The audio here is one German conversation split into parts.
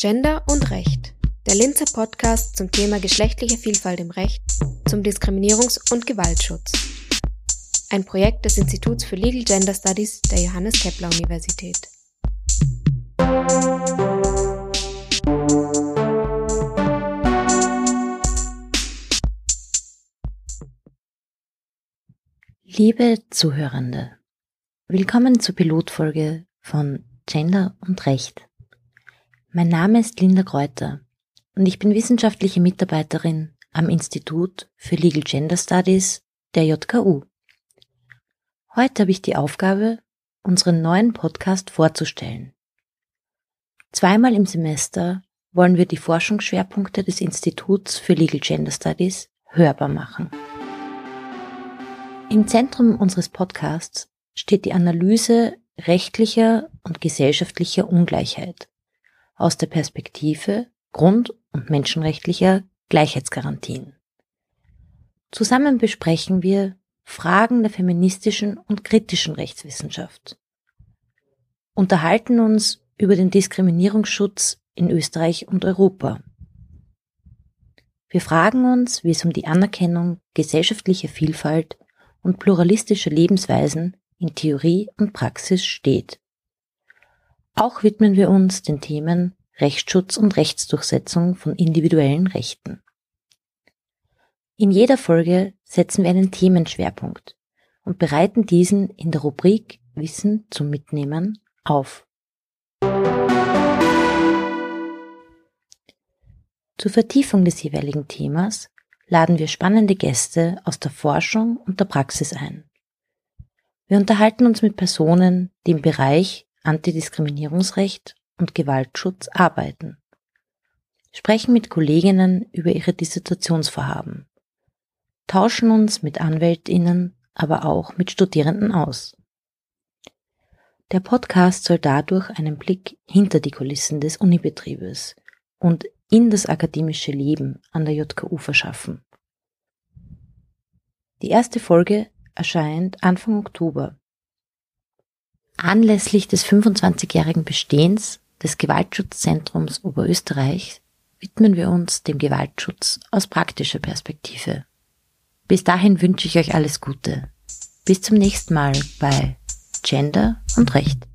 Gender und Recht. Der Linzer Podcast zum Thema geschlechtliche Vielfalt im Recht, zum Diskriminierungs- und Gewaltschutz. Ein Projekt des Instituts für Legal Gender Studies der Johannes Kepler Universität. Liebe Zuhörende, willkommen zur Pilotfolge von Gender und Recht. Mein Name ist Linda Kräuter und ich bin wissenschaftliche Mitarbeiterin am Institut für Legal Gender Studies der JKU. Heute habe ich die Aufgabe, unseren neuen Podcast vorzustellen. Zweimal im Semester wollen wir die Forschungsschwerpunkte des Instituts für Legal Gender Studies hörbar machen. Im Zentrum unseres Podcasts steht die Analyse rechtlicher und gesellschaftlicher Ungleichheit aus der Perspektive grund- und menschenrechtlicher Gleichheitsgarantien. Zusammen besprechen wir Fragen der feministischen und kritischen Rechtswissenschaft, unterhalten uns über den Diskriminierungsschutz in Österreich und Europa. Wir fragen uns, wie es um die Anerkennung gesellschaftlicher Vielfalt und pluralistischer Lebensweisen in Theorie und Praxis steht. Auch widmen wir uns den Themen Rechtsschutz und Rechtsdurchsetzung von individuellen Rechten. In jeder Folge setzen wir einen Themenschwerpunkt und bereiten diesen in der Rubrik Wissen zum Mitnehmen auf. Zur Vertiefung des jeweiligen Themas laden wir spannende Gäste aus der Forschung und der Praxis ein. Wir unterhalten uns mit Personen, die im Bereich Antidiskriminierungsrecht und Gewaltschutz arbeiten, sprechen mit Kolleginnen über ihre Dissertationsvorhaben, tauschen uns mit Anwältinnen, aber auch mit Studierenden aus. Der Podcast soll dadurch einen Blick hinter die Kulissen des Unibetriebes und in das akademische Leben an der JKU verschaffen. Die erste Folge erscheint Anfang Oktober. Anlässlich des 25-jährigen Bestehens des Gewaltschutzzentrums Oberösterreich widmen wir uns dem Gewaltschutz aus praktischer Perspektive. Bis dahin wünsche ich euch alles Gute. Bis zum nächsten Mal bei Gender und Recht.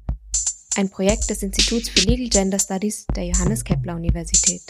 Ein Projekt des Instituts für Legal Gender Studies der Johannes Kepler Universität.